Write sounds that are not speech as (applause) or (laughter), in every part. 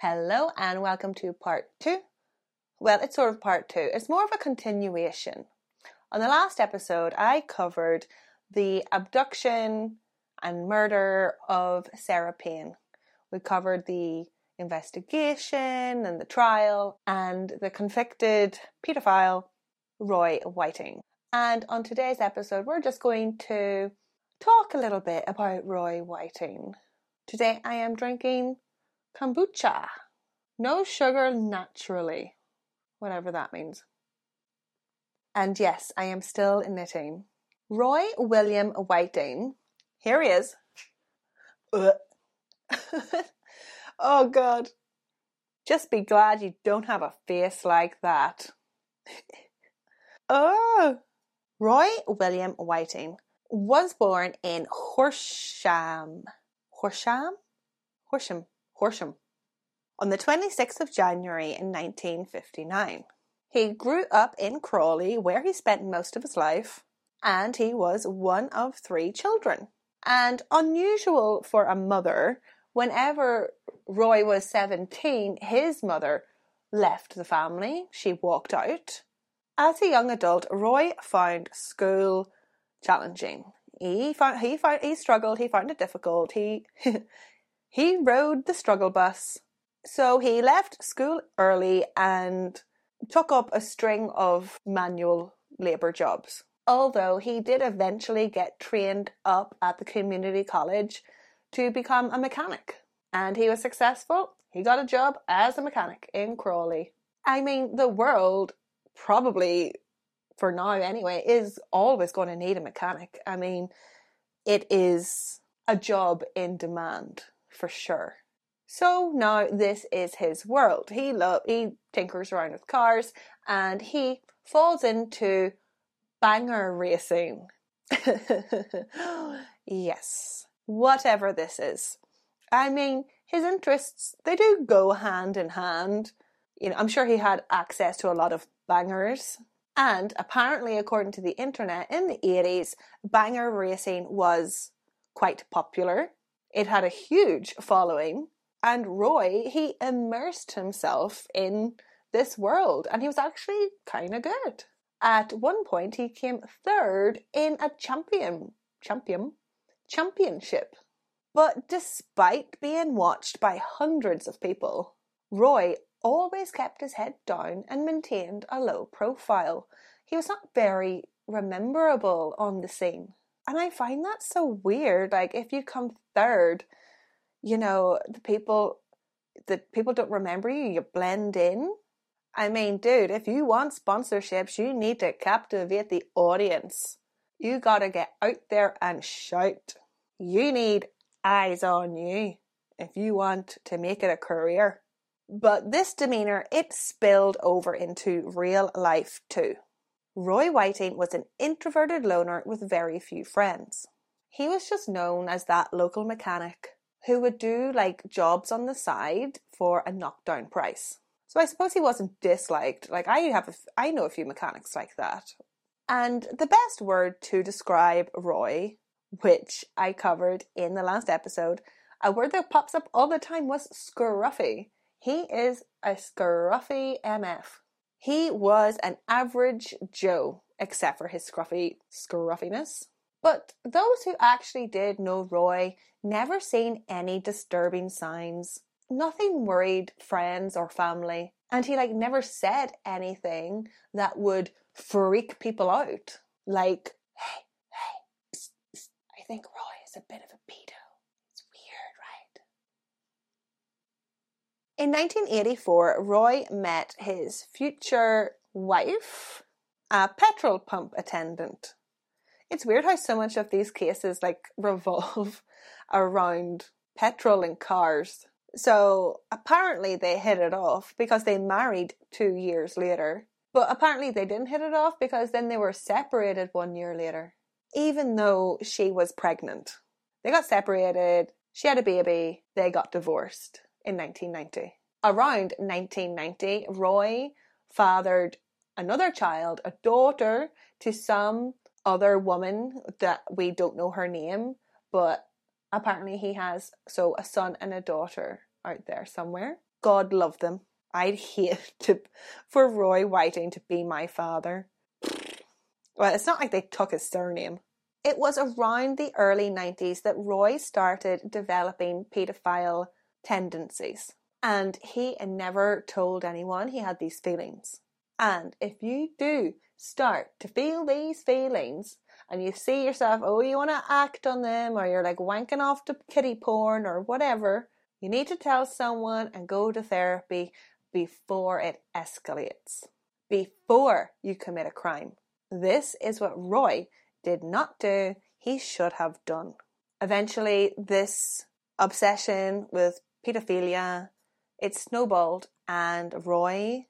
Hello and welcome to part two. Well, it's sort of part two, it's more of a continuation. On the last episode, I covered the abduction and murder of Sarah Payne. We covered the investigation and the trial and the convicted paedophile Roy Whiting. And on today's episode, we're just going to talk a little bit about Roy Whiting. Today I am drinking kombucha. No sugar naturally, whatever that means. And yes, I am still knitting. Roy William Whiting, here he is. (laughs) oh God. Just be glad you don't have a face like that. (laughs) oh. Roy William Whiting was born in Horsham. Horsham? Horsham. Horsham. On the 26th of January in 1959. He grew up in Crawley, where he spent most of his life, and he was one of three children. And unusual for a mother, whenever Roy was 17, his mother left the family. She walked out. As a young adult, Roy found school challenging. He found he found he struggled, he found it difficult. He (laughs) he rode the struggle bus. So he left school early and took up a string of manual labour jobs. Although he did eventually get trained up at the community college to become a mechanic. And he was successful. He got a job as a mechanic in Crawley. I mean, the world probably, for now anyway, is always going to need a mechanic. I mean, it is a job in demand for sure. So now this is his world. He lo- he tinkers around with cars and he falls into banger racing. (laughs) yes, whatever this is. I mean, his interests they do go hand in hand. You know, I'm sure he had access to a lot of bangers. And apparently, according to the internet, in the 80s, banger racing was quite popular. It had a huge following and Roy, he immersed himself in this world and he was actually kind of good. At one point, he came third in a champion, champion, championship. But despite being watched by hundreds of people, Roy always kept his head down and maintained a low profile. He was not very rememberable on the scene. And I find that so weird. Like, if you come third, you know, the people the people don't remember you, you blend in. I mean, dude, if you want sponsorships, you need to captivate the audience. You gotta get out there and shout. You need eyes on you if you want to make it a career. But this demeanour, it spilled over into real life too. Roy Whiting was an introverted loner with very few friends. He was just known as that local mechanic who would do like jobs on the side for a knockdown price. So I suppose he wasn't disliked. Like I have, a, I know a few mechanics like that. And the best word to describe Roy, which I covered in the last episode, a word that pops up all the time was scruffy. He is a scruffy MF. He was an average Joe, except for his scruffy scruffiness. But those who actually did know Roy never seen any disturbing signs. Nothing worried friends or family. And he like never said anything that would freak people out. Like, hey, hey, psst, psst, I think Roy is a bit of a pedo. It's weird, right? In 1984, Roy met his future wife, a petrol pump attendant. It's weird how so much of these cases like (laughs) revolve around petrol and cars. So apparently they hit it off because they married two years later. But apparently they didn't hit it off because then they were separated one year later, even though she was pregnant. They got separated, she had a baby, they got divorced in 1990. Around 1990, Roy fathered another child, a daughter, to some other woman that we don't know her name, but apparently he has so a son and a daughter out there somewhere. God love them. I'd hate (laughs) to, for Roy Whiting to be my father. Well, it's not like they took his surname. It was around the early 90s that Roy started developing paedophile tendencies. And he never told anyone he had these feelings. And if you do start to feel these feelings and you see yourself, oh, you want to act on them, or you're like wanking off to kitty porn or whatever, you need to tell someone and go to therapy before it escalates, before you commit a crime. This is what Roy did not do, he should have done. Eventually, this obsession with pedophilia, it snowballed and Roy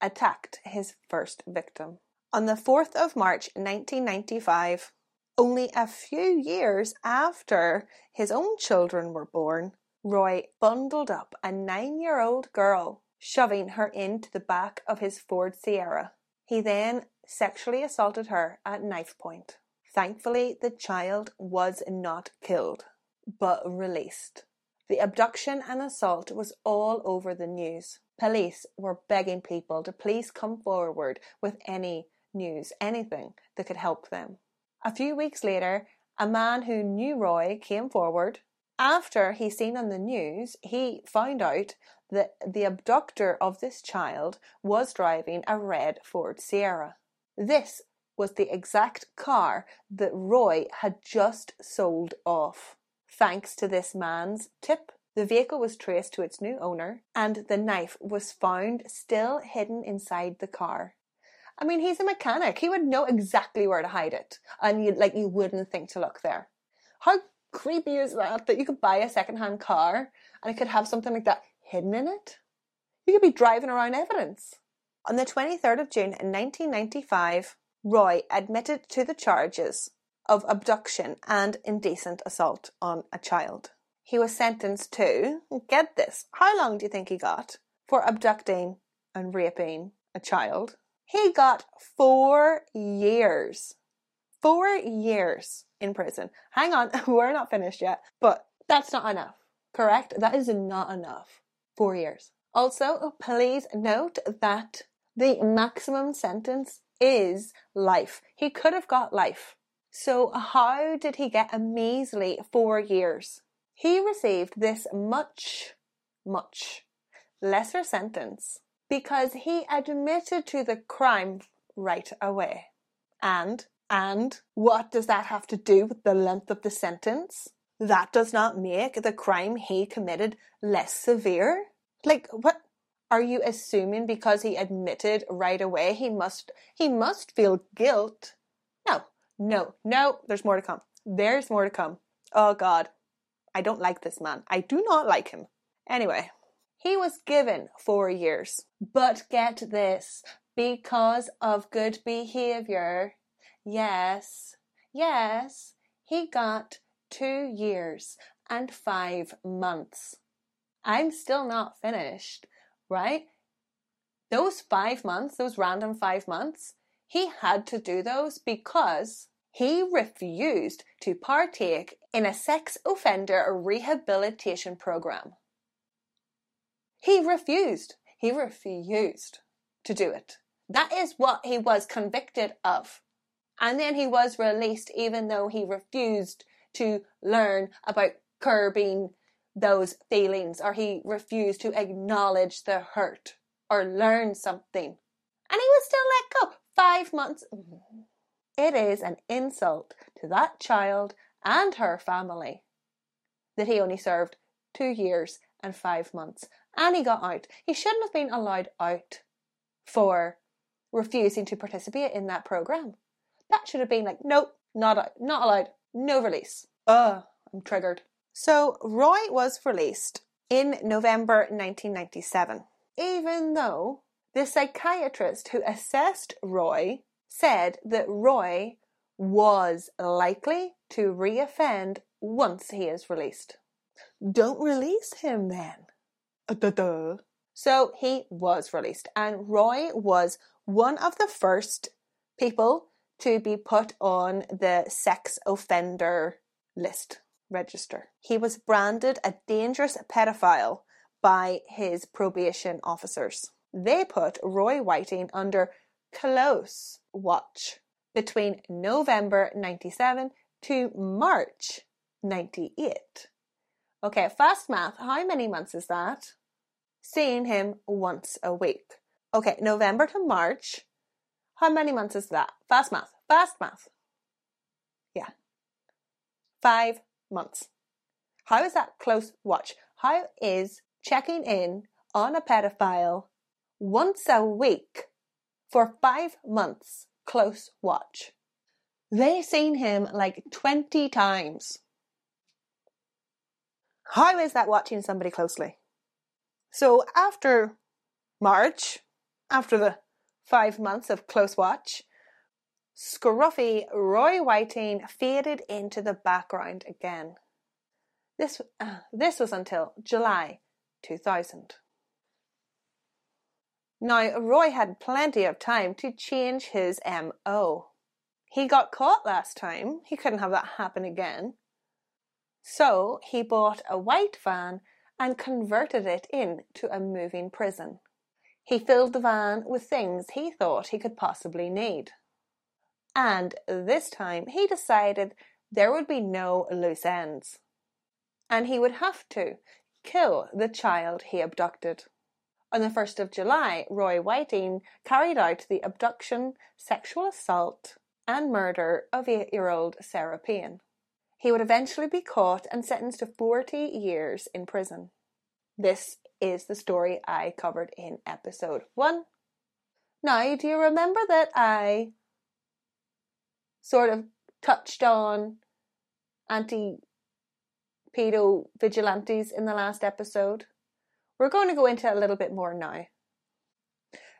attacked his first victim. On the 4th of March 1995, only a few years after his own children were born, Roy bundled up a nine year old girl, shoving her into the back of his Ford Sierra. He then sexually assaulted her at knife point. Thankfully, the child was not killed, but released. The abduction and assault was all over the news. Police were begging people to please come forward with any news, anything that could help them. A few weeks later, a man who knew Roy came forward. After he seen on the news, he found out that the abductor of this child was driving a red Ford Sierra. This was the exact car that Roy had just sold off. Thanks to this man's tip, the vehicle was traced to its new owner and the knife was found still hidden inside the car. I mean, he's a mechanic. He would know exactly where to hide it, and you like you wouldn't think to look there. How creepy is that? That you could buy a secondhand car and it could have something like that hidden in it. You could be driving around evidence. On the 23rd of June in 1995, Roy admitted to the charges of abduction and indecent assault on a child. He was sentenced to, get this, how long do you think he got for abducting and raping a child? He got four years. Four years in prison. Hang on, (laughs) we're not finished yet, but that's not enough, correct? That is not enough. Four years. Also, please note that the maximum sentence is life. He could have got life. So, how did he get a measly four years? He received this much, much lesser sentence because he admitted to the crime right away. And, and what does that have to do with the length of the sentence? That does not make the crime he committed less severe. Like, what? Are you assuming because he admitted right away he must he must feel guilt? No, no, there's more to come. There's more to come. Oh god. I don't like this man. I do not like him. Anyway, he was given four years. But get this because of good behavior. Yes, yes, he got two years and five months. I'm still not finished right? Those five months, those random five months, he had to do those because he refused to partake in a sex offender rehabilitation program. He refused. He refused to do it. That is what he was convicted of. And then he was released even though he refused to learn about curbing those feelings or he refused to acknowledge the hurt or learn something. And he was still let go. Five months. It is an insult to that child and her family that he only served two years and five months and he got out. He shouldn't have been allowed out for refusing to participate in that program. That should have been like, nope, not not allowed, no release. Ugh, I'm triggered. So Roy was released in November 1997, even though the psychiatrist who assessed Roy said that Roy was likely to reoffend once he is released. Don't release him then. Uh, so he was released, and Roy was one of the first people to be put on the sex offender list register. He was branded a dangerous pedophile by his probation officers. They put Roy Whiting under close watch between November 97 to March 98. Okay, fast math. How many months is that? Seeing him once a week. Okay, November to March. How many months is that? Fast math. Fast math. Yeah. Five months. How is that close watch? How is checking in on a pedophile once a week for five months close watch? They seen him like 20 times. How is that watching somebody closely? So after March, after the five months of close watch, scruffy Roy Whiting faded into the background again. This, uh, this was until July 2000. Now, Roy had plenty of time to change his MO. He got caught last time, he couldn't have that happen again. So he bought a white van and converted it into a moving prison. He filled the van with things he thought he could possibly need. And this time he decided there would be no loose ends. And he would have to kill the child he abducted. On the 1st of July, Roy Whiting carried out the abduction, sexual assault, and murder of eight year old Sarah Payne. He would eventually be caught and sentenced to 40 years in prison. This is the story I covered in episode 1. Now, do you remember that I sort of touched on anti pedo vigilantes in the last episode? We're going to go into a little bit more now.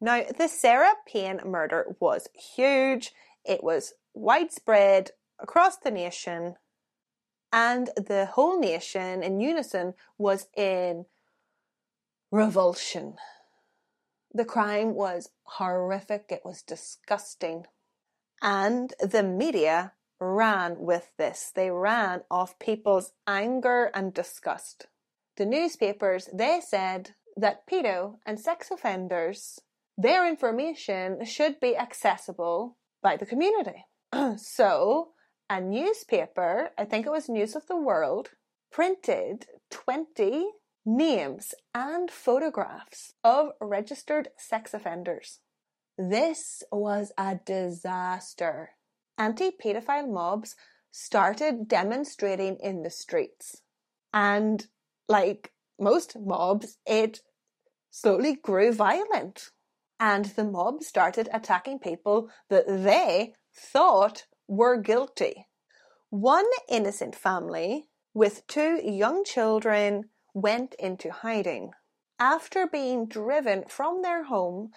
Now, the Sarah Payne murder was huge. It was widespread across the nation, and the whole nation in unison was in revulsion. The crime was horrific, it was disgusting. And the media ran with this. They ran off people's anger and disgust. The newspapers, they said that pedo and sex offenders, their information should be accessible by the community. (clears throat) so, a newspaper, I think it was News of the World, printed 20 names and photographs of registered sex offenders. This was a disaster. Anti pedophile mobs started demonstrating in the streets. And like most mobs, it slowly grew violent. And the mob started attacking people that they thought were guilty. One innocent family with two young children went into hiding after being driven from their home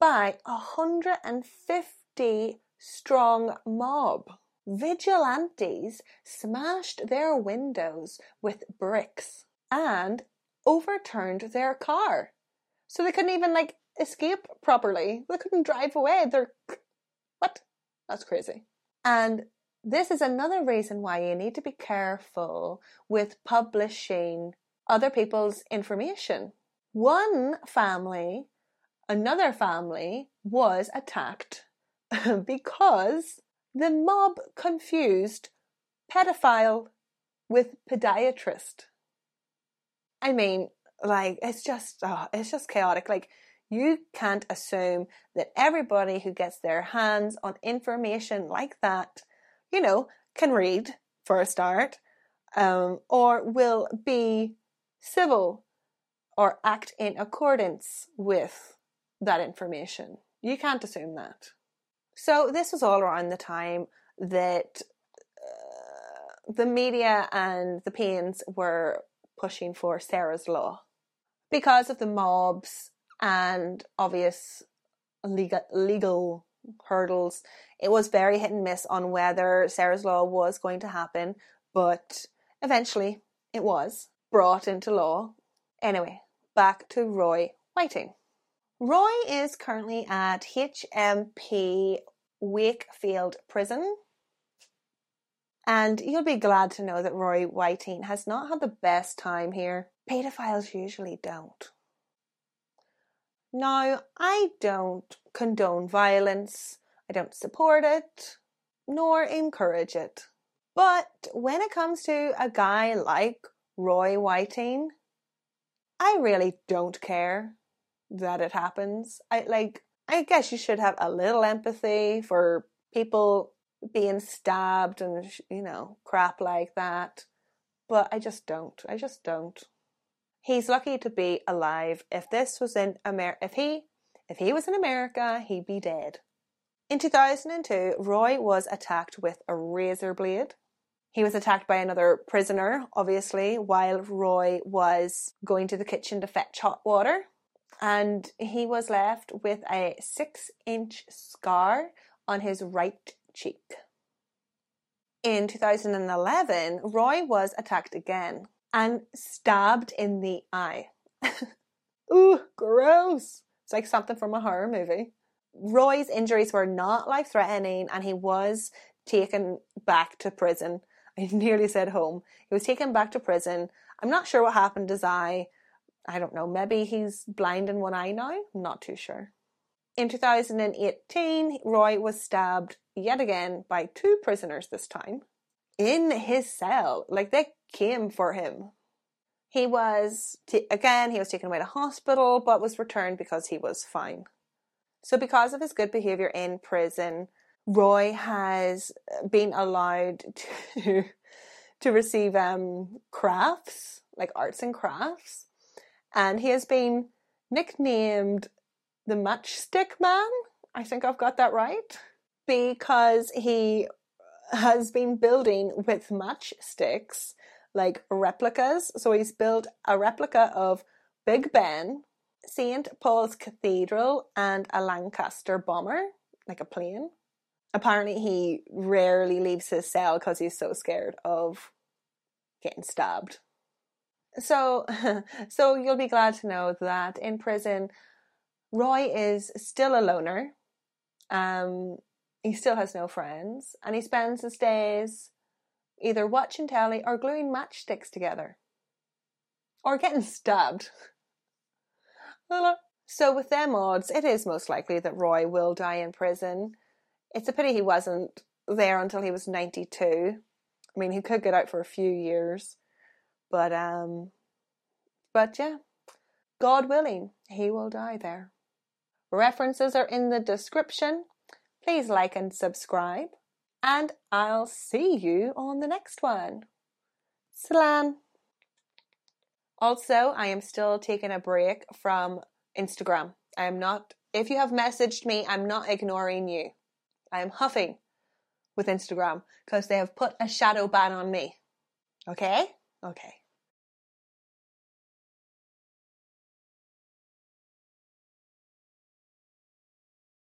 by a 150 strong mob. Vigilantes smashed their windows with bricks and overturned their car. So they couldn't even like escape properly. They couldn't drive away. They're what? That's crazy. And this is another reason why you need to be careful with publishing other people's information. One family, another family, was attacked (laughs) because the mob confused pedophile with podiatrist. I mean, like it's just oh, it's just chaotic. Like you can't assume that everybody who gets their hands on information like that, you know, can read for a start, um, or will be civil or act in accordance with that information. You can't assume that. So, this was all around the time that uh, the media and the Paynes were pushing for Sarah's Law. Because of the mobs and obvious legal, legal hurdles, it was very hit and miss on whether Sarah's Law was going to happen, but eventually it was brought into law. Anyway, back to Roy Whiting. Roy is currently at HMP Wakefield Prison. And you'll be glad to know that Roy Whiting has not had the best time here. Pedophiles usually don't. Now, I don't condone violence, I don't support it, nor encourage it. But when it comes to a guy like Roy Whiting, I really don't care that it happens. I like I guess you should have a little empathy for people being stabbed and you know crap like that. But i just don't i just don't. He's lucky to be alive. If this was in america if he if he was in america he'd be dead. In 2002 roy was attacked with a razor blade. He was attacked by another prisoner obviously while roy was going to the kitchen to fetch hot water. And he was left with a six inch scar on his right cheek. In 2011, Roy was attacked again and stabbed in the eye. (laughs) Ooh, gross! It's like something from a horror movie. Roy's injuries were not life threatening and he was taken back to prison. (laughs) I nearly said home. He was taken back to prison. I'm not sure what happened to his eye. I don't know. Maybe he's blind in one eye now. I'm not too sure. In 2018, Roy was stabbed yet again by two prisoners this time in his cell. Like they came for him. He was, t- again, he was taken away to hospital but was returned because he was fine. So, because of his good behavior in prison, Roy has been allowed (laughs) to to receive um, crafts, like arts and crafts, and he has been nicknamed the Matchstick Man. I think I've got that right. Because he has been building with matchsticks, like replicas. So he's built a replica of Big Ben, St. Paul's Cathedral, and a Lancaster bomber, like a plane. Apparently, he rarely leaves his cell because he's so scared of getting stabbed. So, (laughs) so you'll be glad to know that in prison, Roy is still a loner. Um, he still has no friends, and he spends his days either watching telly or gluing matchsticks together, or getting stabbed. (laughs) so, with them odds, it is most likely that Roy will die in prison. It's a pity he wasn't there until he was 92. I mean, he could get out for a few years, but um, but yeah, God willing, he will die there. References are in the description. Please like and subscribe, and I'll see you on the next one. Salam. Also, I am still taking a break from Instagram. I am not, if you have messaged me, I'm not ignoring you. I am huffing with Instagram because they have put a shadow ban on me. Okay? Okay.